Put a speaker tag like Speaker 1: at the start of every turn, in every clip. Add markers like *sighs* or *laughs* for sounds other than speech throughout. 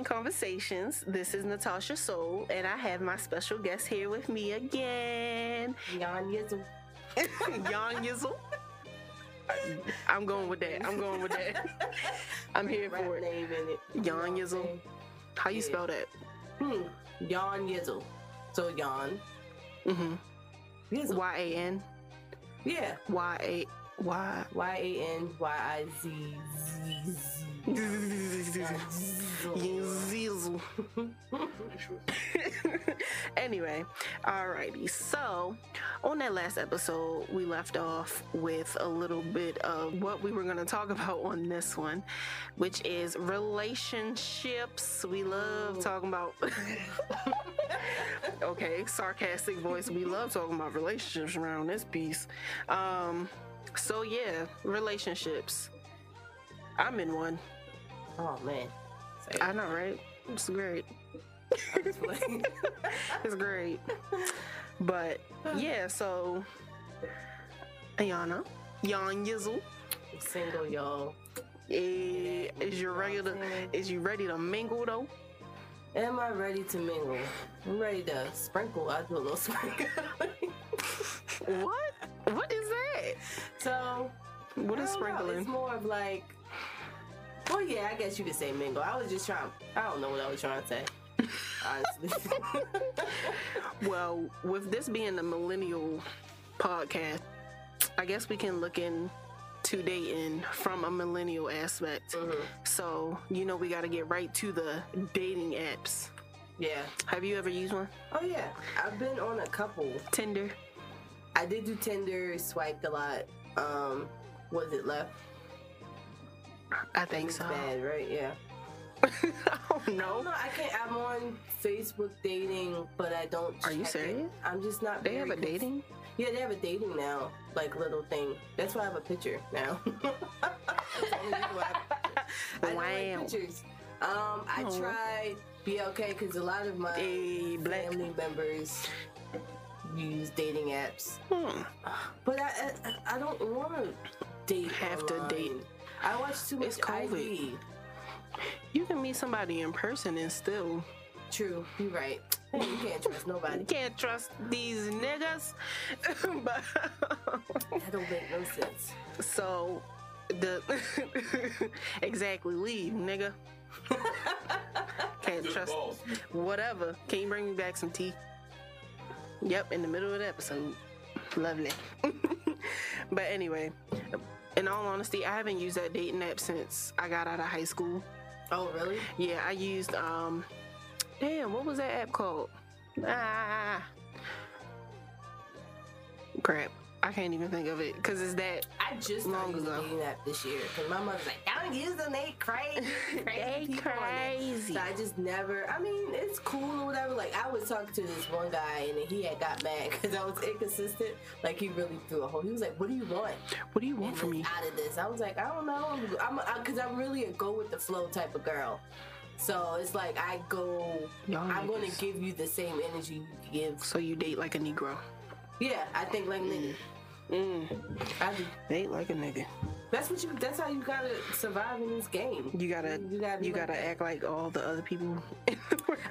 Speaker 1: everybody. Welcome to Brown Skin Conversations. This is Natasha Soul, and I have my special guest here with me again,
Speaker 2: Yan Yizzle. *laughs*
Speaker 1: Yan Yizzle. I'm going with that. I'm going with that. *laughs* I'm here
Speaker 2: Rap
Speaker 1: for it.
Speaker 2: name in it.
Speaker 1: Yan
Speaker 2: You know what I'm
Speaker 1: Yizzle. How you
Speaker 2: Yeah.
Speaker 1: spell that?
Speaker 2: Hmm. Yan Yizzle. So Yan.
Speaker 1: Mm-hmm. Y A N
Speaker 2: Yeah.
Speaker 1: Y A Y.
Speaker 2: Y A N Y I Z Z Z.
Speaker 1: Anyway, alrighty. So, on that last episode, we left off with a little bit of what we were going to talk about on this one, which is relationships. We love talking about. okay, sarcastic voice. We love talking about relationships around this piece. Um, so yeah, relationships. I'm in one.
Speaker 2: Oh man.
Speaker 1: I know, right? It's great. *laughs* It's great. But yeah, so Ayana, Yon Yizzle,
Speaker 2: Single y'all.
Speaker 1: eh, is you ready to is you ready to mingle though?
Speaker 2: Am I ready to mingle? I'm ready to sprinkle. I do a little *laughs* sprinkle.
Speaker 1: What? What is
Speaker 2: so
Speaker 1: what is
Speaker 2: I know,
Speaker 1: sprinkling?
Speaker 2: It's more of like. Well, yeah, I guess you could say mingle. I was just trying. I don't know what I was trying to say. *laughs* Honestly. *laughs*
Speaker 1: Well, with this being a millennial podcast, I guess we can look in to dating from a millennial aspect.
Speaker 2: Mhm.
Speaker 1: So, you know, we got to get right to the dating apps.
Speaker 2: Yeah.
Speaker 1: Have you ever used one?
Speaker 2: Oh yeah. I've been on a couple.
Speaker 1: Tinder?
Speaker 2: I did do Tinder, swiped a lot. Um, was it left?
Speaker 1: I think
Speaker 2: It's
Speaker 1: so.
Speaker 2: bad, right? Yeah. *laughs*
Speaker 1: I don't
Speaker 2: No,
Speaker 1: know.
Speaker 2: no, I can't. I'm on Facebook dating, but I don't.
Speaker 1: Are you
Speaker 2: check it.
Speaker 1: serious?
Speaker 2: I'm just not.
Speaker 1: They have a dating?
Speaker 2: Yeah, they have a dating now, like little thing. That's why I have a picture now. *laughs* That's the only reason why I have a picture. I don't
Speaker 1: Wow.
Speaker 2: like pictures. Um, I
Speaker 1: Oh.
Speaker 2: tried BLK because a lot of my
Speaker 1: Hey, black.
Speaker 2: family members use dating apps,
Speaker 1: Hmm.
Speaker 2: but I I, I don't want to date.
Speaker 1: Have to date.
Speaker 2: I watch too much
Speaker 1: It's COVID.
Speaker 2: IV.
Speaker 1: You can meet somebody in person and still
Speaker 2: True, you're right. You can't trust *laughs*
Speaker 1: you
Speaker 2: nobody.
Speaker 1: can't trust these niggas. *laughs* but
Speaker 2: That don't make no sense.
Speaker 1: so the *laughs* exactly leave, nigga. Can't
Speaker 3: Good
Speaker 1: trust
Speaker 3: balls.
Speaker 1: whatever. Can you bring me back some tea? Yep, in the middle of the episode. Lovely. *laughs* but anyway, in all honesty, I haven't used that dating app since I got out of high school.
Speaker 2: Oh, really?
Speaker 1: Yeah, I used um damn, what was that app called? Ah crap. I can't even think of it because it's that
Speaker 2: I just
Speaker 1: Long ago.
Speaker 2: dating app this year because my mother's like, I "Don't use them, they crazy, *laughs*
Speaker 1: they
Speaker 2: crazy people
Speaker 1: crazy.
Speaker 2: So I just never. I mean, it's cool or whatever. Like I was talking to this one guy and he had got mad because I was inconsistent. Like he really threw a hole. He was like, "What do you want?"
Speaker 1: What do you want
Speaker 2: And
Speaker 1: from me?
Speaker 2: Out of this, I was like, "I don't know." I'm because I'm really a go with the flow type of girl. So it's like I go.
Speaker 1: Y'all
Speaker 2: I'm going to give you the same energy you give.
Speaker 1: So you date like a Negro.
Speaker 2: Yeah, I think like nigga.
Speaker 1: Mm,
Speaker 2: I do.
Speaker 1: date like a nigga.
Speaker 2: That's what you. That's how you gotta survive in this game.
Speaker 1: You gotta
Speaker 2: You gotta.
Speaker 1: you
Speaker 2: like
Speaker 1: gotta
Speaker 2: that.
Speaker 1: act like all the other people.
Speaker 2: The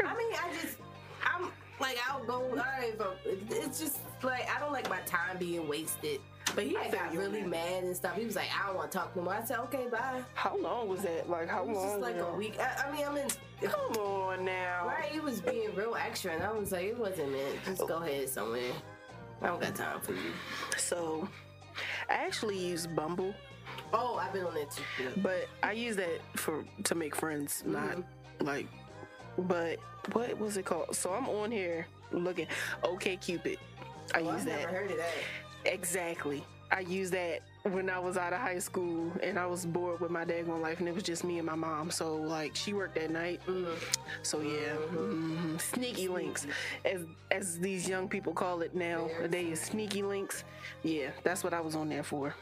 Speaker 2: I mean, I just. I'm like I'll go. All right, but it's just like I don't like my time being wasted. But he
Speaker 1: I feel
Speaker 2: got really
Speaker 1: that.
Speaker 2: mad and stuff. He was like, I don't want to talk no more. I said, okay, bye.
Speaker 1: How long was that? Like how
Speaker 2: It was
Speaker 1: long?
Speaker 2: just like
Speaker 1: ago?
Speaker 2: a week. I, I mean, I'm in.
Speaker 1: Come on now.
Speaker 2: Right, he was being real extra, and I was like, it wasn't meant. Just go ahead somewhere. I don't got time for you.
Speaker 1: So, I actually use Bumble,
Speaker 2: Oh, I've been on that too. too.
Speaker 1: but I use that for to make friends, not
Speaker 2: Mhm.
Speaker 1: like. But what was it called? So I'm on here looking. OkCupid. I
Speaker 2: Oh,
Speaker 1: use
Speaker 2: I've
Speaker 1: that
Speaker 2: never heard of that.
Speaker 1: exactly. I use that when I was out of high school and I was bored with my daggone life, and it was just me and my mom. So like she worked at night,
Speaker 2: Mm.
Speaker 1: so yeah,
Speaker 2: Mhm.
Speaker 1: mhm. sneaky links, as as these young people call it now. They is sneaky links. Yeah, that's what I was on there for.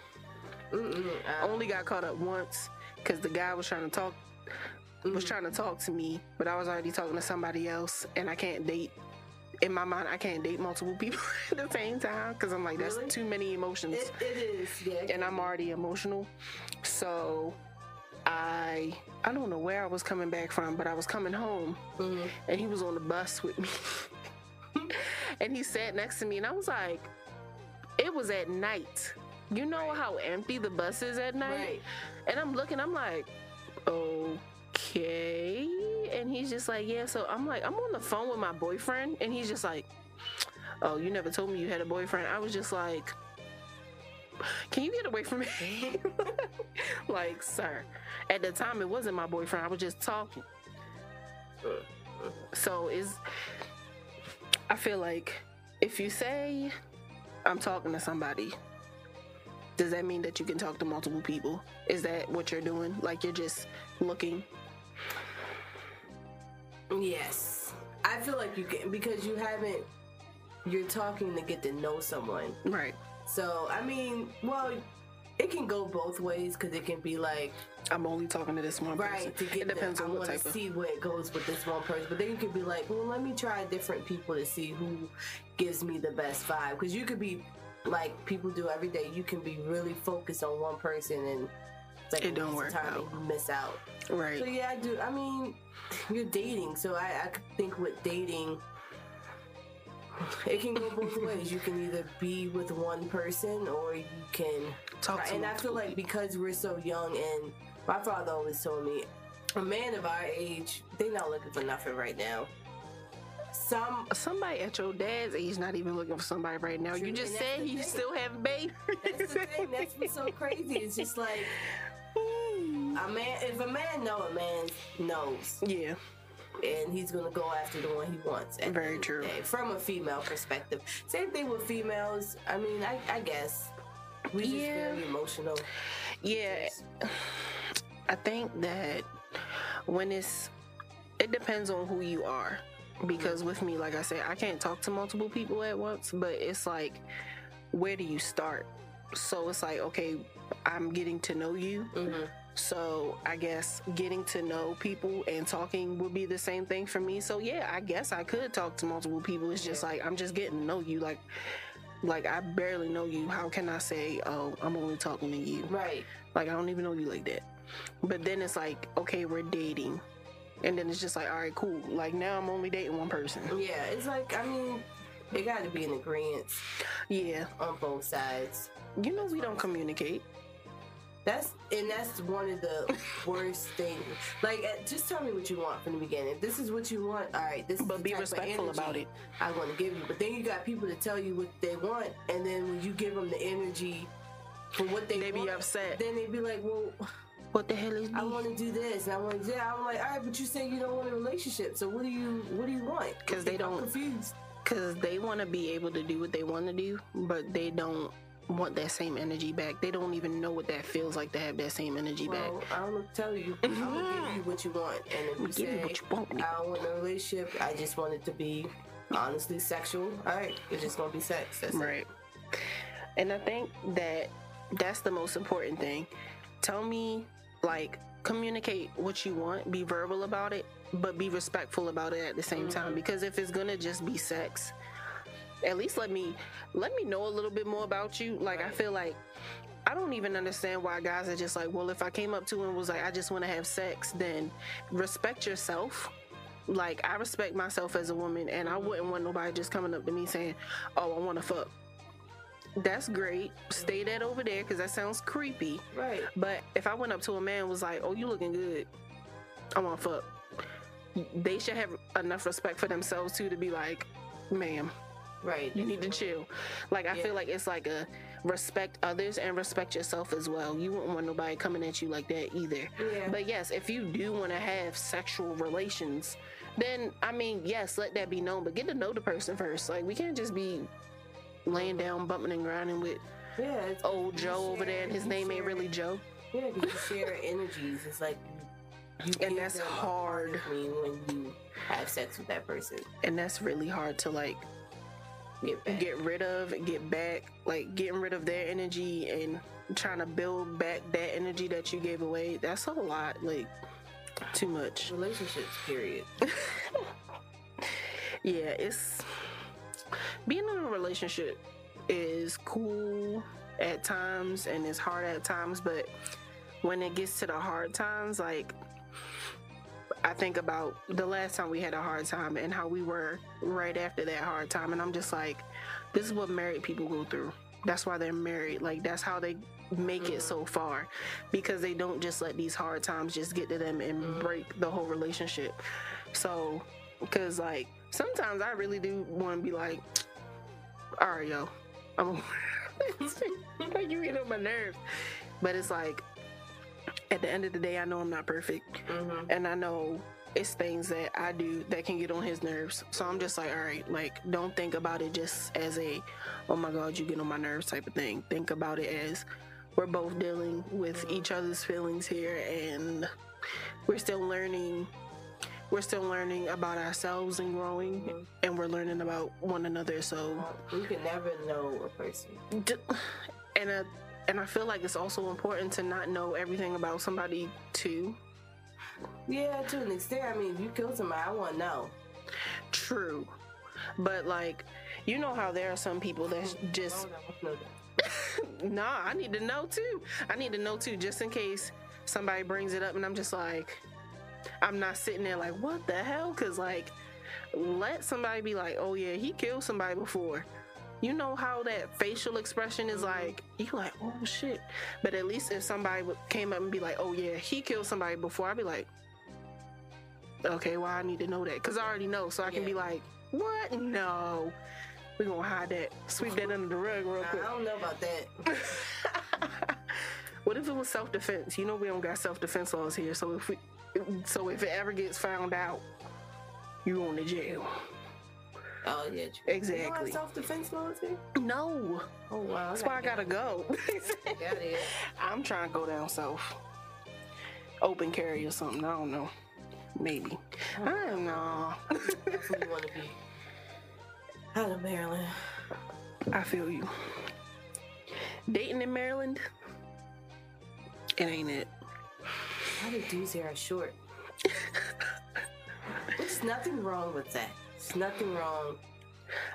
Speaker 1: I only got caught up once because the guy was trying to talk was
Speaker 2: Mm.
Speaker 1: trying to talk to me, but I was already talking to somebody else, and I can't date. In my mind, I can't date multiple people *laughs* at the same time because I'm like, that's
Speaker 2: Really?
Speaker 1: too many emotions,
Speaker 2: It, it is, yeah.
Speaker 1: and I'm already emotional. So I I don't know where I was coming back from, but I was coming home
Speaker 2: Mhm.
Speaker 1: and he was on the bus with me. *laughs* and he sat next to me and I was like, it was at night. You know how empty the bus is at night?
Speaker 2: Right.
Speaker 1: And I'm looking, I'm like, okay. And he's just like, yeah. So I'm like, I'm on the phone with my boyfriend. And he's just like, oh, you never told me you had a boyfriend. I was just like, can you get away from me? *laughs* like, sir. At the time, it wasn't my boyfriend. I was just talking. So is I feel like if you say I'm talking to somebody, does that mean that you can talk to multiple people? Is that what you're doing? Like you're just looking?
Speaker 2: Yes. I feel like you can because you haven't you're talking to get to know someone.
Speaker 1: Right.
Speaker 2: So, I mean, well, it can go both ways because it can be like,
Speaker 1: I'm only talking to this one person.
Speaker 2: right, to get
Speaker 1: it depends
Speaker 2: the,
Speaker 1: on
Speaker 2: I
Speaker 1: what type
Speaker 2: to
Speaker 1: of
Speaker 2: see where it goes with this one person. But then you could be like, well, let me try different people to see who gives me the best vibe. Because you could be like people do every day. You can be really focused on one person and like
Speaker 1: It don't work
Speaker 2: time
Speaker 1: out.
Speaker 2: you miss out.
Speaker 1: right.
Speaker 2: So yeah, I do. I mean, *laughs* you're dating, so I, I think with dating, it can go both *laughs* ways. You can either be with one person or you can.
Speaker 1: Talk to
Speaker 2: and I feel like because we're so young, and my father always told me, a man of our age, they not looking for nothing right now. Some
Speaker 1: Somebody at your dad's age not even looking for somebody right now.
Speaker 2: True,
Speaker 1: You just said you
Speaker 2: thing.
Speaker 1: still have babies.
Speaker 2: that's the thing. That's what's so crazy. It's just *laughs* like a man. If a man know, a man knows.
Speaker 1: yeah.
Speaker 2: and he's gonna go after the one he wants.
Speaker 1: Very true.
Speaker 2: day, From a female perspective, same thing with females. I mean, I, I guess we just
Speaker 1: Yeah.
Speaker 2: very emotional.
Speaker 1: Yeah. I think that when it's it depends on who you are. Because with me, like I said, I can't talk to multiple people at once, but it's like where do you start? So it's like, okay, I'm getting to know you.
Speaker 2: Mm-hmm.
Speaker 1: So I guess getting to know people and talking would be the same thing for me. So yeah, I guess I could talk to multiple people. It's just like I'm just getting to know you. Like like I barely know you. How can I say, oh, I'm only talking to you?
Speaker 2: Right.
Speaker 1: Like I don't even know you like that. But then it's like, okay, we're dating. And then it's just like, all right, cool. Like now I'm only dating one person.
Speaker 2: Yeah. It's like I mean, it got to be an agreement
Speaker 1: Yeah.
Speaker 2: on both sides.
Speaker 1: You know we don't communicate.
Speaker 2: That's and that's one of the *laughs* worst things. Like, uh, just tell me what you want from the beginning. If this is what you want. All right. This. is
Speaker 1: But
Speaker 2: the
Speaker 1: be respectful about it.
Speaker 2: I want to give you. But then you got people to tell you what they want, and then when you give them the energy for what they,
Speaker 1: They be upset.
Speaker 2: Then they be like, "Well,
Speaker 1: What the hell is
Speaker 2: I want to do this, and I want to do that." I'm like, "All right, but you say you don't want a relationship, so what do you what do you want?
Speaker 1: Because they don't-
Speaker 2: confused.
Speaker 1: Because they want to be able to do what they want to do, but they don't want that same energy back. They don't even know what that feels like to have that same energy back.
Speaker 2: Well, I don't tell you. *laughs* I'm gonna give you what you want, and if you say
Speaker 1: what you want.
Speaker 2: I don't want a relationship, I just want it to be honestly sexual. All right, it's just gonna be sex. That's it.
Speaker 1: Right. And I think that that's the most important thing. Tell me, like, communicate what you want, be verbal about it, but be respectful about it at the same time. Mm-hmm. Because if it's gonna just be sex, at least let me let me know a little bit more about you. Like I feel like I don't even understand why guys are just like, well, if I came up to him and was like, I just want to have sex, then respect yourself. Like I respect myself as a woman, and I mm-hmm. wouldn't want nobody just coming up to me saying, "Oh, I want to fuck." That's great. Stay that over there because that sounds creepy.
Speaker 2: Right.
Speaker 1: But if I went up to a man and was like, "Oh, you looking good," I want to fuck. They should have enough respect for themselves too to be like, "Ma'am,
Speaker 2: Right.
Speaker 1: you need to chill." Like I
Speaker 2: Yeah.
Speaker 1: feel like it's like a respect others and respect yourself as well. You wouldn't want nobody coming at you like that either.
Speaker 2: Yeah.
Speaker 1: But yes, if you do want to have sexual relations, then I mean, yes, let that be known. But get to know the person first. Like we can't just be laying down, bumping and grinding with
Speaker 2: yeah. It's,
Speaker 1: old Joe over there, and his name ain't really Joe.
Speaker 2: Yeah, because you share energies. It's like you,
Speaker 1: And that's
Speaker 2: them a part
Speaker 1: hard.
Speaker 2: when you have sex with that person.
Speaker 1: And that's really hard to like
Speaker 2: Get back.
Speaker 1: get rid of, and get back, like getting rid of their energy and trying to build back that energy that you gave away. That's a lot, like too much.
Speaker 2: relationships. Period. *laughs*
Speaker 1: Yeah, it's being in a relationship is cool at times and it's hard at times, but when it gets to the hard times, like I think about the last time we had a hard time and how we were right after that hard time. And I'm just like, this is what married people go through. That's why they're married. Like, that's how they make it mm-hmm. so far because they don't just let these hard times just get to them and mm-hmm. break the whole relationship. So, because like sometimes I really do want to be like, all right, yo, I'm *laughs* like you get on my nerves, but it's like at the end of the day, I know I'm not perfect,
Speaker 2: Mm-hmm.
Speaker 1: and I know it's things that I do that can get on his nerves. So I'm just like, all right, like don't think about it just as a, oh my god, you get on my nerves type of thing. Think about it as we're both dealing with each other's feelings here, and we're still learning. We're still learning about ourselves and growing, and we're learning about one another. So
Speaker 2: You can never know a person.
Speaker 1: D- and uh, and I feel like it's also important to not know everything about somebody too.
Speaker 2: Yeah, to an extent. I mean, if you kill somebody, I want to know.
Speaker 1: True, but like you know how there are some people that's just
Speaker 2: Why would I want to know that? *laughs*
Speaker 1: nah. I need to know too. I need to know too, just in case somebody brings it up, and I'm just like, I'm not sitting there like, what the hell? Because like, let somebody be like, oh yeah, he killed somebody before. You know how that facial expression is like, you like, oh shit. But at least if somebody came up and be like, oh yeah, he killed somebody before, I'd be like, okay, well I need to know that because I already know, so I can be like, what? No, we gonna hide that, sweep that under the rug real quick.
Speaker 2: I don't know about that. *laughs*
Speaker 1: what if it was self defense? You know we don't got self defense laws here, so if we, so if it ever gets found out, you on the jail.
Speaker 2: Oh yeah, true.
Speaker 1: Exactly.
Speaker 2: self defense laws here?
Speaker 1: No,
Speaker 2: Oh wow.
Speaker 1: that's why I gotta go.
Speaker 2: Got it.
Speaker 1: I'm trying to go down south, open carry or something. I don't know, maybe. I don't know.
Speaker 2: That's where you want to be. Out of Maryland.
Speaker 1: I feel you. Dating in Maryland, it ain't it.
Speaker 2: Why the dudes here are short? *laughs* There's nothing wrong with that. There's nothing wrong.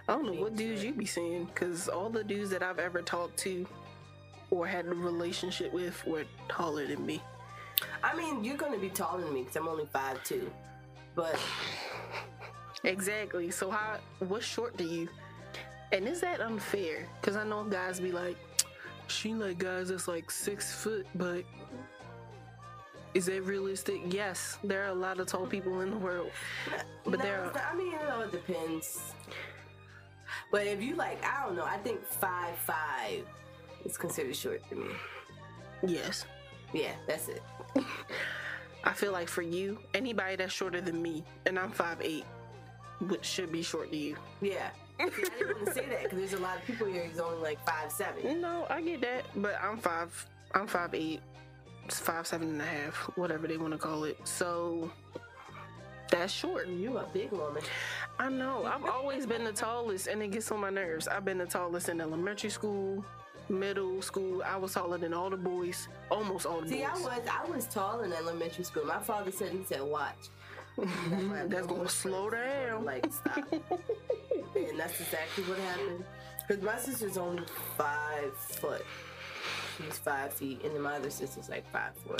Speaker 1: I don't know what dudes you be seeing, because all the dudes that I've ever talked to or had a relationship with were taller than me.
Speaker 2: I mean, you're gonna be taller than me because I'm only five two. But *laughs*
Speaker 1: Exactly. So how? What's short to you? And is that unfair? Because I know guys be like, she like guys that's like six foot, but is that realistic? Yes, there are a lot of tall people in the world, but
Speaker 2: no,
Speaker 1: there are.
Speaker 2: not- I mean, you know, it depends. But if you like, I don't know. I think five five is considered short to me.
Speaker 1: Yes,
Speaker 2: Yeah, that's it. *laughs*
Speaker 1: I feel like for you, anybody that's shorter than me, and I'm five eight, which should be short to you.
Speaker 2: Yeah. See, I didn't want to say that because there's a lot of people here who's only like five seven.
Speaker 1: No, I get that, but I'm five. I'm five eight, five seven and a half, whatever they want to call it. So that's short.
Speaker 2: You a big woman.
Speaker 1: I know. I've always been the tallest, and it gets on my nerves. I've been the tallest in elementary school, middle school. I was taller than all the boys, almost all the boys.
Speaker 2: See, I was I was tall in elementary school. My father said he said, "Watch." *laughs*
Speaker 1: That's gonna slow down.
Speaker 2: Like stop. *laughs* and that's exactly what happened. Because my sister's only five foot. She's five feet, and then my other sister's like five four.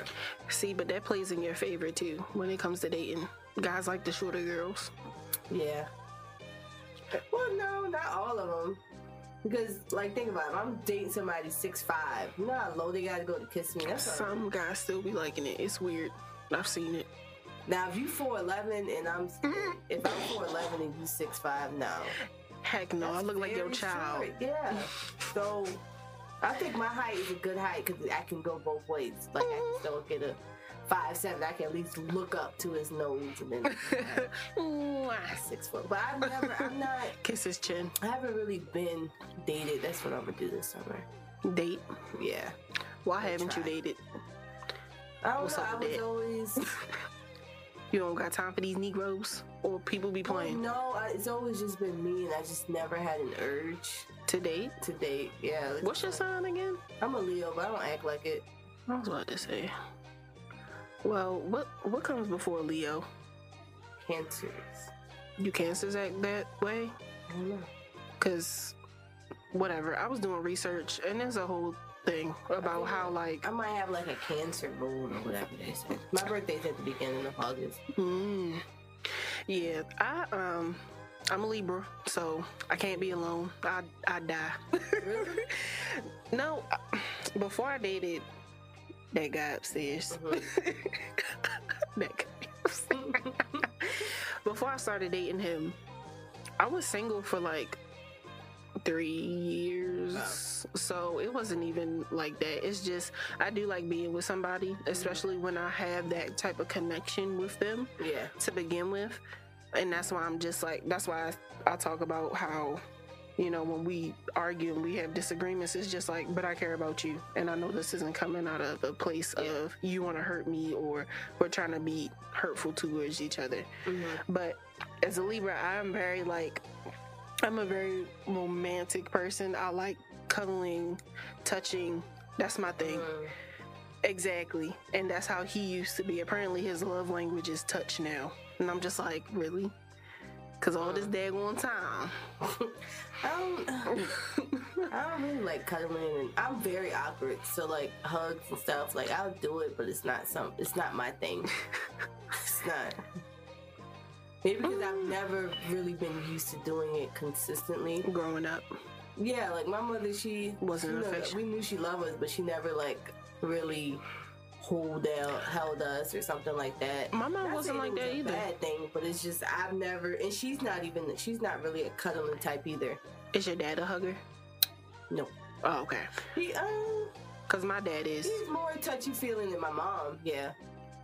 Speaker 1: See, but that plays in your favor too when it comes to dating. Guys like the shorter girls.
Speaker 2: Yeah. Well, no, not all of them. Because, like, think about it. If I'm dating somebody six five. You know how low they gotta go to kiss me. That's.
Speaker 1: Some guys still be liking it. It's weird. I've seen it.
Speaker 2: Now, if you four eleven and I'm mm-hmm. if I'm four eleven and you six five, no.
Speaker 1: Heck no, I look like your child.
Speaker 2: short, Yeah. *laughs* So I think my height is a good height because I can go both ways. Like I can mm-hmm. still get a five seven. I can at least look up to his nose and then *laughs* uh,
Speaker 1: Mwah.
Speaker 2: six foot. But I've never. I'm not. *laughs*
Speaker 1: Kiss his chin.
Speaker 2: I haven't really been dated. That's what I'm gonna do this summer.
Speaker 1: Date.
Speaker 2: Yeah.
Speaker 1: Why haven't you dated?
Speaker 2: I don't
Speaker 1: What's
Speaker 2: know. I was always. *laughs*
Speaker 1: You don't got time for these Negroes or people be
Speaker 2: Well,
Speaker 1: playing
Speaker 2: no, I, it's always just been me, and I just never had an urge
Speaker 1: to date.
Speaker 2: to date. Yeah.
Speaker 1: What's your sign again?
Speaker 2: I'm a Leo, but I don't act like it.
Speaker 1: I was about to say. Well, what what comes before Leo?
Speaker 2: Cancers.
Speaker 1: You cancers act that way?
Speaker 2: I don't know.
Speaker 1: Cause whatever. I was doing research and there's a whole thing about how like
Speaker 2: I might have like a cancer moon or whatever they say. My birthday's at the beginning of August.
Speaker 1: mm, yeah I um I'm a Libra so I can't be alone I I die
Speaker 2: Really? *laughs*
Speaker 1: no I- before I dated that guy upstairs
Speaker 2: Mhm. *laughs*
Speaker 1: that guy upstairs. before I started dating him I was single for like three years so it wasn't even like that it's just i do like being with somebody especially when i have that type of connection with them
Speaker 2: Yeah.
Speaker 1: to begin with and that's why i'm just like that's why i, I talk about how you know when we argue and we have disagreements it's just like but i care about you and i know this isn't coming out of a place
Speaker 2: Yeah.
Speaker 1: of you want to hurt me or we're trying to be hurtful towards each other
Speaker 2: Mhm.
Speaker 1: but as a Libra, I'm very like I'm a very romantic person. I like cuddling, touching. That's my thing.
Speaker 2: Mm.
Speaker 1: Exactly. And that's how he used to be. Apparently his love language is touch now. And I'm just like, really? Cause all this uh-huh. daggone time. *laughs*
Speaker 2: I don't. I don't really like cuddling, and I'm very awkward. So like hugs and stuff, like I'll do it, but it's not some. It's not my thing. it's not. Maybe because I've mm. never really been used to doing it consistently.
Speaker 1: Growing up.
Speaker 2: Yeah, like my mother, she
Speaker 1: Wasn't
Speaker 2: she know- We knew she loved us, but she never like really hold out, held us or something like that.
Speaker 1: My mom wasn't like
Speaker 2: was
Speaker 1: that
Speaker 2: a
Speaker 1: either.
Speaker 2: Bad thing, but it's just I've never, and she's not even. She's not really a cuddling type either.
Speaker 1: Is your dad a hugger?
Speaker 2: No,
Speaker 1: Oh, okay.
Speaker 2: he um,
Speaker 1: Cause my dad is.
Speaker 2: he's more touchy feeling than my mom. Yeah,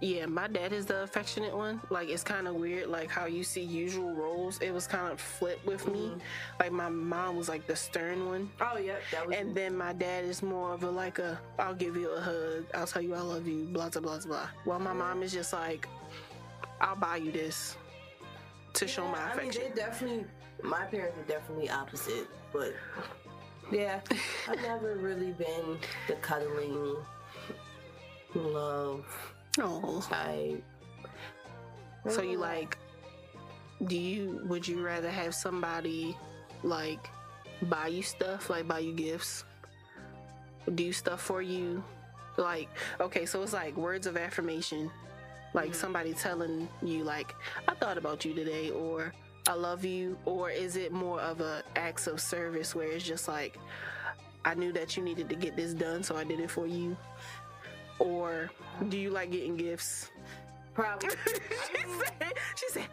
Speaker 1: Yeah, my dad is the affectionate one. Like it's kind of weird, like how you see usual roles. It was kind of flipped with me.
Speaker 2: Mhm.
Speaker 1: Like my mom was like the stern one,
Speaker 2: Oh, yep, that was.
Speaker 1: and then my dad is more of a like a I'll give you a hug, I'll tell you I love you, blah blah blah blah. While my mom is just like I'll buy you this to show
Speaker 2: Yeah,
Speaker 1: my
Speaker 2: I mean,
Speaker 1: affection.
Speaker 2: they're definitely. My parents are definitely opposite, but yeah, *laughs* I've never really been the cuddling, love
Speaker 1: oh,
Speaker 2: type.
Speaker 1: so you like? Do you would you rather have somebody like buy you stuff, like buy you gifts, do stuff for you? Like, okay, so it's like words of affirmation, like
Speaker 2: Mhm.
Speaker 1: somebody telling you, like, I thought about you today, or I love you, or is it more of a acts of service where it's just like, I knew that you needed to get this done, so I did it for you? Or do you like getting gifts?
Speaker 2: Probably. *laughs*
Speaker 1: she said, she said,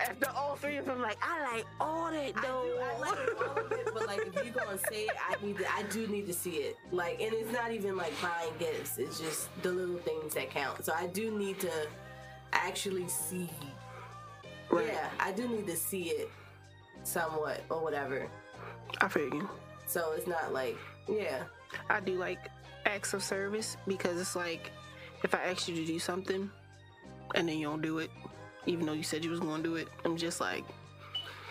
Speaker 1: after all three of them, like, I like all that
Speaker 2: I
Speaker 1: though.
Speaker 2: do. I like all of it, but like if you gonna say it, I need to. I do need to see it. Like, and it's not even like buying gifts. It's just the little things that count. So I do need to actually see.
Speaker 1: Right.
Speaker 2: Yeah, I do need to see it somewhat or whatever.
Speaker 1: I feel you.
Speaker 2: So it's not like, yeah,
Speaker 1: I do like acts of service because it's like if I ask you to do something and then you don't do it, even though you said you was going to do it, I'm just like,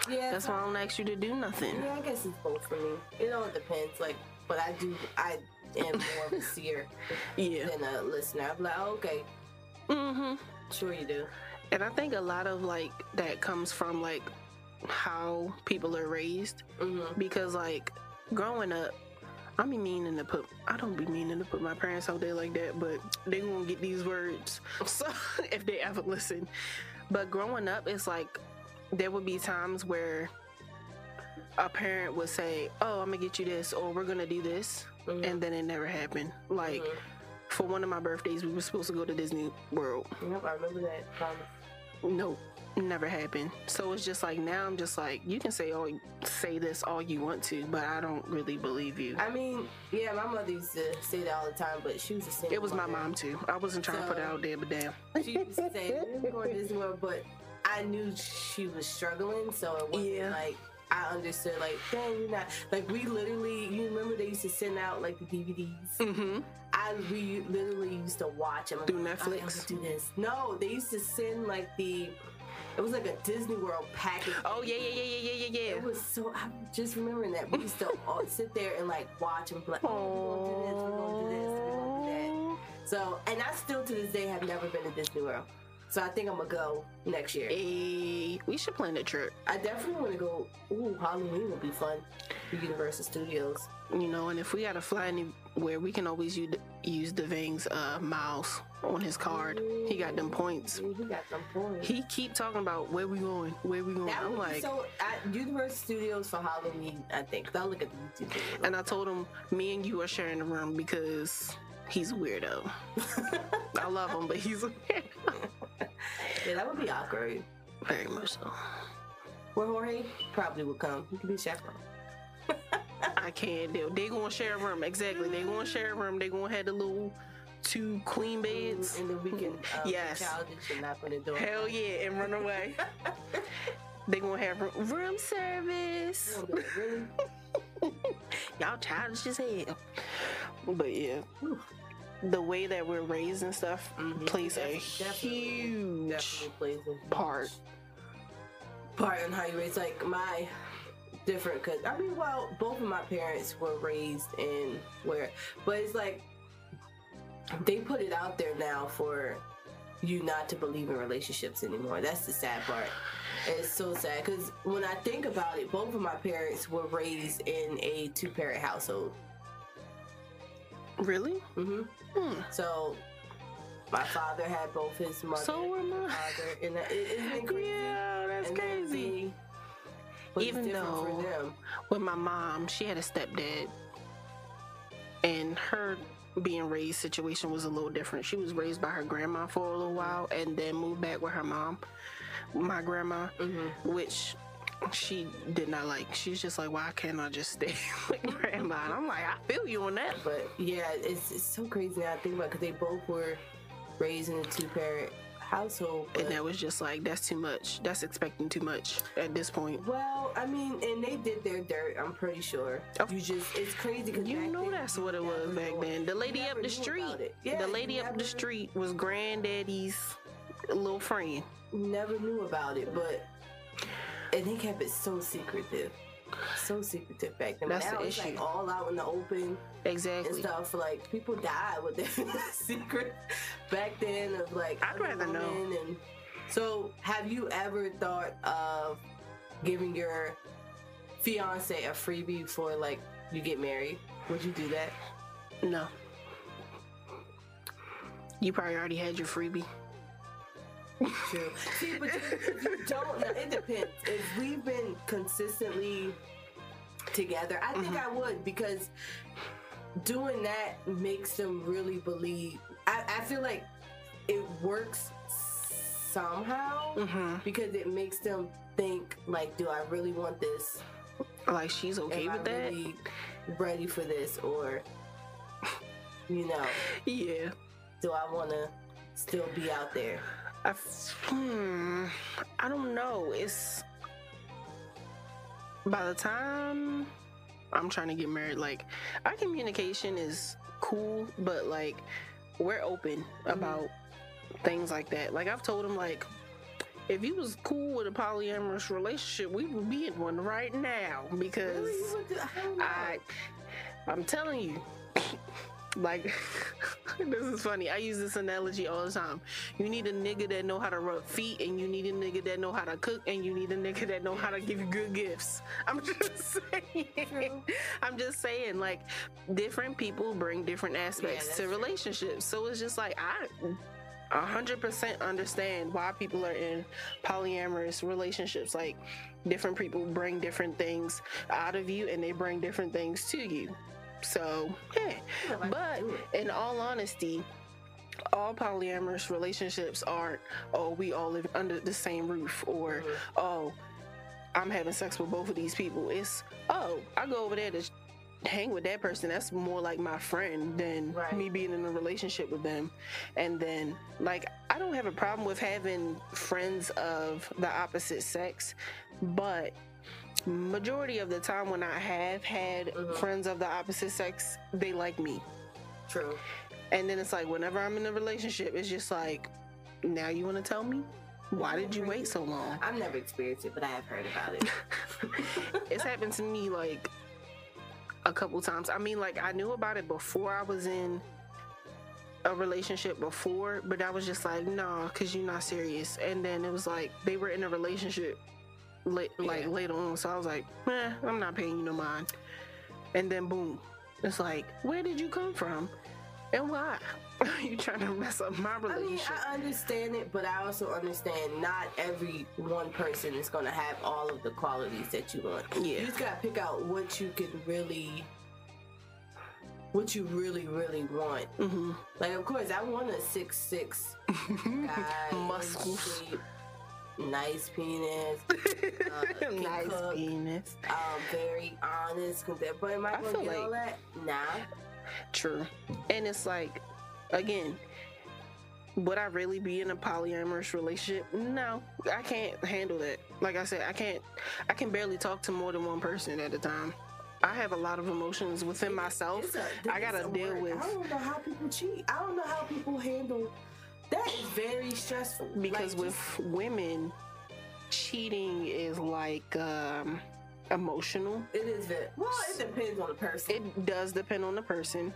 Speaker 2: yeah.
Speaker 1: that's why I don't ask you to do nothing.
Speaker 2: Yeah, I guess it's both for me. It all depends. Like, but I do. I am more of a seer *laughs*
Speaker 1: Yeah.
Speaker 2: than a listener. I'm like, oh, okay,
Speaker 1: mm-hmm.
Speaker 2: sure you do.
Speaker 1: And I think a lot of like that comes from like how people are raised
Speaker 2: Mm-hmm.
Speaker 1: because like growing up. I be meaning to put. I don't be meaning to put my parents out there like that, but they won't get these words. *laughs* So if they ever listen, but growing up, it's like there would be times where a parent would say, "Oh, I'm gonna get you this," or "We're gonna do this,"
Speaker 2: Mhm.
Speaker 1: and then it never happened. Like
Speaker 2: Mhm.
Speaker 1: for one of my birthdays, we were supposed to go to Disney World.
Speaker 2: Yep, I remember that. Promise.
Speaker 1: Nope, never happened. So it's just like now I'm just like you can say all say this all you want to, but I don't really believe you.
Speaker 2: I mean, yeah, my mother used to say that all the time, but she was a single
Speaker 1: It was my mom too. I wasn't trying to put it out there, but damn.
Speaker 2: She used to say, "We're going Disney World," but I knew she was struggling, so it wasn't
Speaker 1: Yeah.
Speaker 2: like I understood. Like, dang, you're not like we literally. You remember they used to send out like the DVDs.
Speaker 1: Mm-hmm.
Speaker 2: I we literally used to watch them like, "Okay, I'm
Speaker 1: Netflix?
Speaker 2: do this. No, they used to send like the. It was like a Disney World package.
Speaker 1: Oh yeah, yeah, yeah, yeah, yeah, yeah,
Speaker 2: It was so. I'm just remembering that we used to all *laughs* sit there and like watch and be like, oh, we're gonna do this, we're gonna do this, we're gonna do that. So, and I still to this day have never been to Disney World. So I think I'm gonna go next year.
Speaker 1: Hey, we should plan a trip.
Speaker 2: I definitely want to go. Ooh, Halloween would be fun. The Universal Studios.
Speaker 1: You know, and if we gotta fly anywhere, we can always use use Devang's uh, miles on his card. He got them points.
Speaker 2: He got them points.
Speaker 1: He keep talking about where we going, where we going.
Speaker 2: That
Speaker 1: I'm like,
Speaker 2: so at Universal Studios for Halloween, I think. I look at the YouTube video.
Speaker 1: and I told him, me and you are sharing the room because he's a weirdo. *laughs* I love him, but he's a weirdo. *laughs*
Speaker 2: yeah, that would be awkward.
Speaker 1: very much so.
Speaker 2: Where Jorge probably would come. He could be chaperone. *laughs*
Speaker 1: I can't deal. They gonna share a room. Exactly. They gonna share a room. They gonna have the little two queen beds.
Speaker 2: And then we can um, *laughs*
Speaker 1: Yes.
Speaker 2: be childish and knock on the door.
Speaker 1: Hell yeah, and run away. *laughs* they gonna have room, room service.
Speaker 2: We'll be like, really? *laughs*
Speaker 1: Y'all childish as hell. But yeah, the way that we're raised and stuff
Speaker 2: Mhm.
Speaker 1: plays a
Speaker 2: definitely-
Speaker 1: huge
Speaker 2: Definitely plays a huge
Speaker 1: part.
Speaker 2: part in how you raise. Like my different, cause I mean, well, both of my parents were raised in where, but it's like they put it out there now for you not to believe in relationships anymore. That's the sad part. It's so sad because when I think about it, both of my parents were raised in a two parent household.
Speaker 1: Really?
Speaker 2: hmm
Speaker 1: Hmm.
Speaker 2: So my father had both his mother
Speaker 1: So
Speaker 2: and
Speaker 1: mine.
Speaker 2: father, and it, it's been *laughs* crazy.
Speaker 1: Yeah, that's
Speaker 2: And
Speaker 1: crazy.
Speaker 2: But
Speaker 1: Even though-. With my mom, she had a stepdad, and her being raised situation was a little different. She was raised by her grandma for a little while, and then moved back with her mom, my grandma,
Speaker 2: Mhm.
Speaker 1: which she did not like. She's just like, why can't I just stay *laughs* with grandma? And I'm like, I feel you on that.
Speaker 2: But yeah, it's, it's so crazy to think about because they both were raised in a two parent household. But,
Speaker 1: And that was just like, that's too much. That's expecting too much at this point.
Speaker 2: well, I mean, and they did their dirt. I'm pretty sure.
Speaker 1: Oh.
Speaker 2: You just it's crazy because
Speaker 1: You know that's what it was back then. The lady up the street, the lady up the street was granddaddy's little friend.
Speaker 2: Never knew about it, but and they kept it so secretive. So secretive back then.
Speaker 1: That's the
Speaker 2: it's
Speaker 1: issue.
Speaker 2: like all out in the open
Speaker 1: Exactly.
Speaker 2: and stuff. Like people died with their *laughs* secret back then of like
Speaker 1: I'd rather know.
Speaker 2: And so, have you ever thought of giving your fiance a freebie for like you get married? Would you do that?
Speaker 1: No. You probably already had your freebie.
Speaker 2: True. See, but you, you don't know. It depends. If we've been consistently together, I think I would because doing that makes them really believe. I, I feel like it works somehow
Speaker 1: Mm-hmm.
Speaker 2: because it makes them think like, do I really want this?
Speaker 1: Like she's okay
Speaker 2: Am
Speaker 1: with
Speaker 2: I
Speaker 1: that?
Speaker 2: really ready for this, or you know,
Speaker 1: Yeah.
Speaker 2: do I want to still be out there?
Speaker 1: I, hmm, I don't know. It's by the time I'm trying to get married, like our communication is cool, but like we're open about things like that. Like I've told him, like if you was cool with a polyamorous relationship, we would be in one right now because
Speaker 2: Really? You would do- I don't know.
Speaker 1: I, I'm telling you, *laughs* like, *laughs* this is funny. I use this analogy all the time. You need a nigga that know how to rub feet, and you need a nigga that know how to cook, and you need a nigga that know how to give you good gifts. *laughs* I'm just *laughs* saying.
Speaker 2: True.
Speaker 1: I'm just saying, like, different people bring different aspects
Speaker 2: that's
Speaker 1: to
Speaker 2: true.
Speaker 1: relationships. So it's just like I. 100% understand why people are in polyamorous relationships like different people bring different things out of you and they bring different things to you so yeah but
Speaker 2: could do it.
Speaker 1: in all honesty all polyamorous relationships aren't oh we all live under the same roof or
Speaker 2: Mhm.
Speaker 1: oh i'm having sex with both of these people it's oh i go over there to hang with that person that's more like my friend than
Speaker 2: Right.
Speaker 1: me being in a relationship with them and then like i don't have a problem with having friends of the opposite sex but majority of the time when i have had
Speaker 2: Mhm.
Speaker 1: friends of the opposite sex they like me
Speaker 2: True.
Speaker 1: and then it's like whenever I'm in a relationship, it's just like, now you want to tell me? Why did you wait so long?
Speaker 2: I've never experienced it, but I have heard about it. *laughs*
Speaker 1: It's happened to me like a couple times. I mean, like I knew about it before I was in a relationship before, but I was just like, nah, cause you're not serious. And then it was like they were in a relationship, la- like
Speaker 2: Yeah.
Speaker 1: later on. So I was like, eh, I'm not paying you no mind. and then boom, it's like, where did you come from, and why? Are *laughs* you trying to mess up my relationship?
Speaker 2: I mean? I understand it, but I also understand not every one person is going to have all of the qualities that you want.
Speaker 1: Yeah.
Speaker 2: You just got to pick out what you can really, what you really, really want.
Speaker 1: hmm
Speaker 2: Like, of course, I want a six six *laughs* guy,
Speaker 1: Muscles.
Speaker 2: shape, nice penis, *laughs* uh,
Speaker 1: nice
Speaker 2: cook,
Speaker 1: penis.
Speaker 2: um, very honest. But am I going to get all that? Nah.
Speaker 1: True. And it's like, again, would I really be in a polyamorous relationship? No, I can't handle that. Like I said, I can't, I can barely talk to more than one person at a time. I have a lot of emotions within myself.
Speaker 2: A-
Speaker 1: I gotta deal with
Speaker 2: I don't know how people cheat. I don't know how people handle. That is very stressful.
Speaker 1: because
Speaker 2: Like,
Speaker 1: with women, cheating is like um, emotional.
Speaker 2: it is very well. It depends on the person.
Speaker 1: It does depend on the person.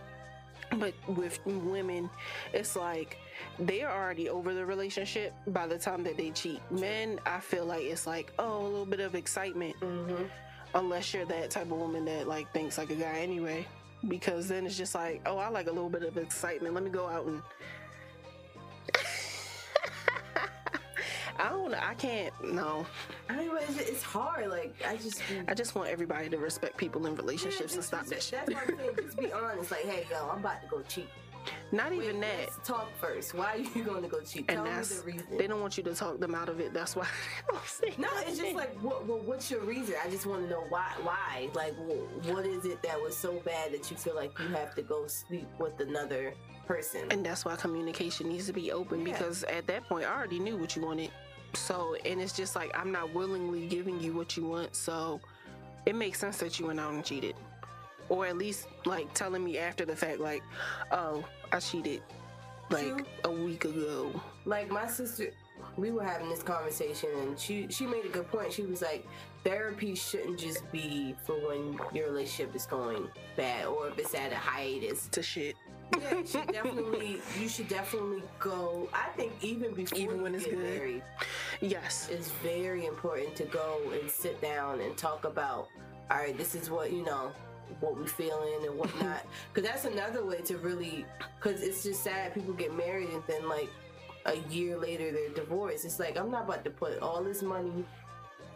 Speaker 1: But with women, it's like they're already over the relationship by the time that they cheat. Men, I feel like it's like, oh, a little bit of excitement.
Speaker 2: mm-hmm.
Speaker 1: Unless you're that type of woman that like thinks like a guy anyway. Because then it's just like, oh, I like a little bit of excitement. Let me go out and I don't know. I can't. No.
Speaker 2: Anyway, it's, it's hard. Like I just.
Speaker 1: I just want everybody to respect people in
Speaker 2: Yeah,
Speaker 1: relationships and stop that shit.
Speaker 2: That's what I'm saying. Just be honest. Like, hey, yo, I'm about to go cheat.
Speaker 1: Not
Speaker 2: Wait,
Speaker 1: even that.
Speaker 2: Talk first. Why are you *laughs* going to go cheat?
Speaker 1: And
Speaker 2: Tell me
Speaker 1: that's
Speaker 2: the reason.
Speaker 1: they don't want you to talk them out of it. That's why. *laughs* they don't say
Speaker 2: No, it's just like, what, what, what's your reason? I just want to know why. Why? Like, wh- what is it that was so bad that you feel like you have to go sleep with another person?
Speaker 1: and that's why communication needs to be open
Speaker 2: Yeah.
Speaker 1: because at that point I already knew what you wanted. So and it's just like I'm not willingly giving you what you want. So it makes sense that you went out and cheated, or at least like telling me after the fact, like, oh, I cheated like
Speaker 2: True.
Speaker 1: a week ago.
Speaker 2: like my sister we were having this conversation and she she made a good point she was like therapy shouldn't just be for when your relationship is going bad or if it's at a hiatus
Speaker 1: To shit.
Speaker 2: Yeah you should definitely you should definitely go i think even before
Speaker 1: Even
Speaker 2: you
Speaker 1: when it's
Speaker 2: get
Speaker 1: good.
Speaker 2: married
Speaker 1: Yes.
Speaker 2: it's very important to go and sit down and talk about all right this is what you know what we feeling and *laughs* whatnot because that's another way to really because it's just sad people get married and then like a year later they're divorced it's like i'm not about to put all this money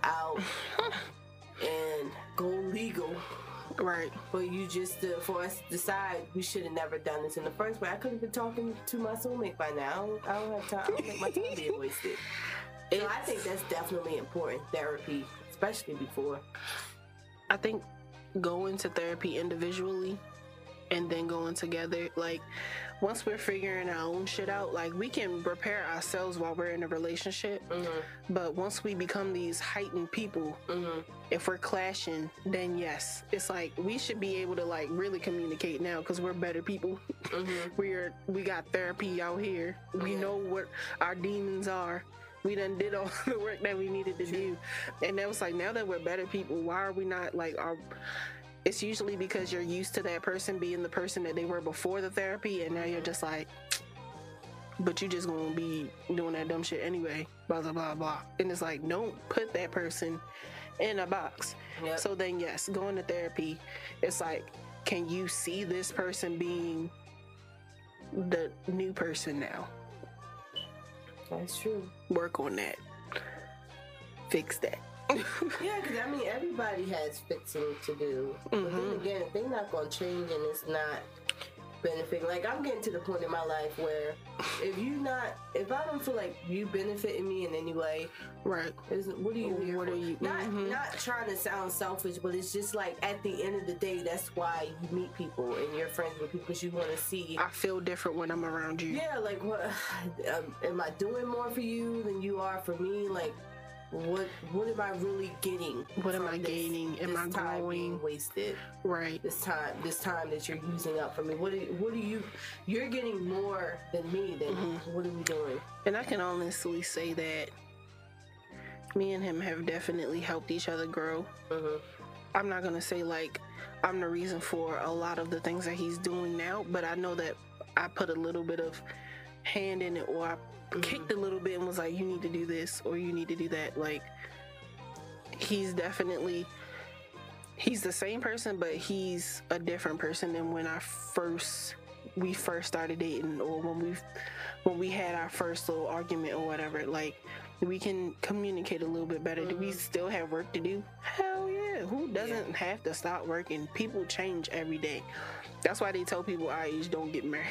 Speaker 2: out *laughs* and go legal
Speaker 1: Right.
Speaker 2: But you just to for us to decide we should have never done this in the first place. I could have been talking to my soulmate by now. I don't have time i don't my time being wasted. So i think that's definitely important therapy especially before.
Speaker 1: I think going to therapy individually and then going together, like once we're figuring our own shit out, like we can repair ourselves while we're in a relationship.
Speaker 2: mm-hmm.
Speaker 1: But once we become these heightened people,
Speaker 2: Mm-hmm.
Speaker 1: if we're clashing, then yes, it's like we should be able to like really communicate now because we're better people.
Speaker 2: Mm-hmm. *laughs*
Speaker 1: We're we got therapy out here. We know what our demons are. We done did all *laughs* the work that we needed to do, and that was like now that we're better people, why are we not like our? It's usually because you're used to that person being the person that they were before the therapy, and now you're just like, but you just gonna be doing that dumb shit anyway. Blah blah blah blah. And it's like, don't put that person in a box.
Speaker 2: Yep.
Speaker 1: So then, yes, going to therapy, it's like, can you see this person being the new person now?
Speaker 2: that's true
Speaker 1: Work on that. Fix that.
Speaker 2: Yeah because i mean everybody has fixing to do but then
Speaker 1: Mhm.
Speaker 2: again if they're not going to change and it's not benefiting like i'm getting to the point in my life where if you not if i don't feel like you benefiting me in any way
Speaker 1: Right.
Speaker 2: What are you here
Speaker 1: What
Speaker 2: for?
Speaker 1: are you-
Speaker 2: Not
Speaker 1: mhm.
Speaker 2: not trying to sound selfish, but it's just like at the end of the day, that's why you meet people and you're friends with people because you want to see.
Speaker 1: I feel different when I'm around you.
Speaker 2: Yeah, like what? *sighs* Um, am I doing more for you than you are for me? Like, what? What am I really getting?
Speaker 1: What am I
Speaker 2: this-
Speaker 1: gaining? Am I
Speaker 2: time being
Speaker 1: growing?
Speaker 2: wasted?
Speaker 1: Right.
Speaker 2: This time, this time that you're using up for me. What? Do, what do you? You're getting more than me. Then
Speaker 1: Mhm.
Speaker 2: what are we doing?
Speaker 1: And I can honestly say that me and him have definitely helped each other grow.
Speaker 2: hmm
Speaker 1: I'm not gonna say like I'm the reason for a lot of the things that he's doing now, but I know that I put a little bit of hand in it or I Kicked a little bit and was like, you need to do this or you need to do that. Like he's definitely he's the same person, but he's a different person than when I first we first started dating or when we when we had our first little argument or whatever. Like we can communicate a little bit better. Mm-hmm. Do we mm-hmm. still have work to do? Hell yeah. Who doesn't yeah. have to stop working? People change every day. That's why they tell people our age don't get married.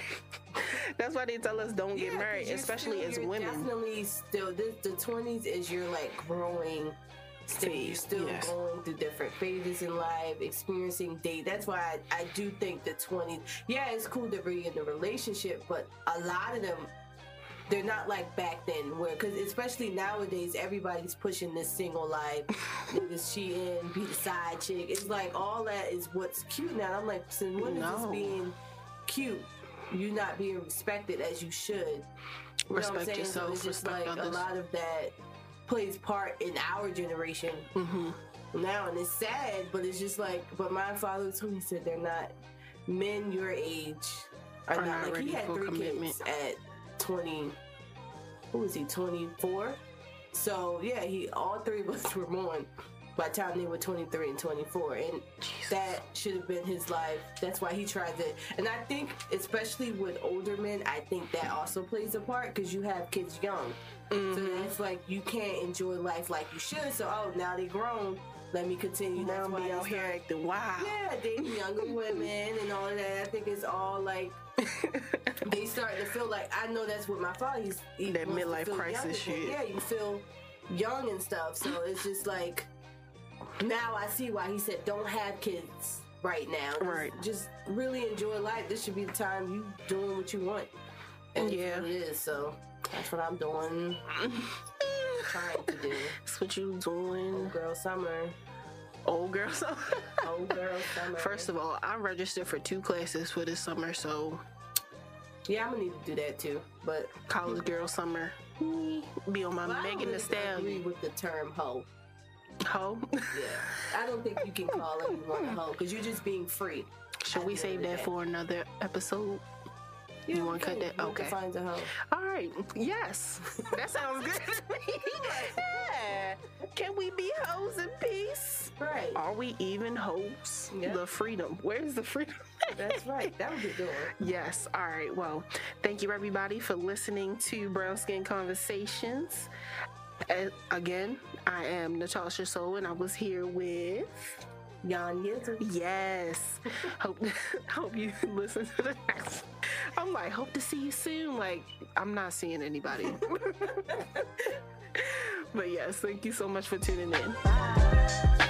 Speaker 1: *laughs* That's why they tell us don't yeah, get married, especially
Speaker 2: still,
Speaker 1: as women.
Speaker 2: Definitely, still this, the twenties is your like growing stage. You're still yes. going through different phases in life, experiencing date. That's why I, I do think the twenties. Yeah, it's cool to be in a relationship, but a lot of them they're not like back then where because especially nowadays everybody's pushing this single life *laughs* niggas cheating be the side chick it's like all that is what's cute now i'm like since when no. is this being cute you not being respected as you should
Speaker 1: you respect yourself so it's just like others.
Speaker 2: a lot of that plays part in our generation mm-hmm. now and it's sad but it's just like but my father told me said they're not men your age are, are not, not like he had three commitment. kids at 20 who was he 24 so yeah he all three of us *laughs* were born by the time they were 23 and 24 and Jesus. that should have been his life that's why he tried it and i think especially with older men i think that also plays a part because you have kids young mm-hmm. so it's like you can't enjoy life like you should so oh now they're grown let me continue.
Speaker 1: Now be out here acting wild.
Speaker 2: Yeah, dating *laughs* younger women and all of that. I think it's all like *laughs* they start to feel like I know that's what my father he's he
Speaker 1: that midlife crisis shit.
Speaker 2: Yeah, you feel young and stuff. So it's just like now I see why he said don't have kids right now. Just,
Speaker 1: right.
Speaker 2: Just really enjoy life. This should be the time you doing what you want. And yeah, it is. So that's what I'm doing. *laughs* trying to do.
Speaker 1: That's what you doing.
Speaker 2: Old girl summer.
Speaker 1: Old girl summer.
Speaker 2: Old girl *laughs* summer.
Speaker 1: First of all, I'm registered for two classes for this summer, so
Speaker 2: yeah, I'm gonna need to do that too. But
Speaker 1: college girl summer, be on my well, Megan Thee Stallion.
Speaker 2: Agree with the term hoe.
Speaker 1: Hoe?
Speaker 2: yeah, I don't think you can call anyone a hoe because you're just being free.
Speaker 1: Should we save that for another episode?
Speaker 2: Yeah,
Speaker 1: you want to cut that? Okay.
Speaker 2: Find a hoe.
Speaker 1: All right. Yes, that sounds good. To me. *laughs* yeah. Can we be hoes in peace?
Speaker 2: Right.
Speaker 1: Are we even hoes? Yep. The freedom. Where's the freedom?
Speaker 2: That's right. That would be good.
Speaker 1: Yes. All right. Well, thank you everybody for listening to Brown Skin Conversations. And again, I am Natasha Soul, and I was here with
Speaker 2: Yan
Speaker 1: Yes. hope *laughs* hope you *laughs* listen to the next. I'm like, hope to see you soon. Like, I'm not seeing anybody. *laughs* but yes, thank you so much for tuning in. Bye.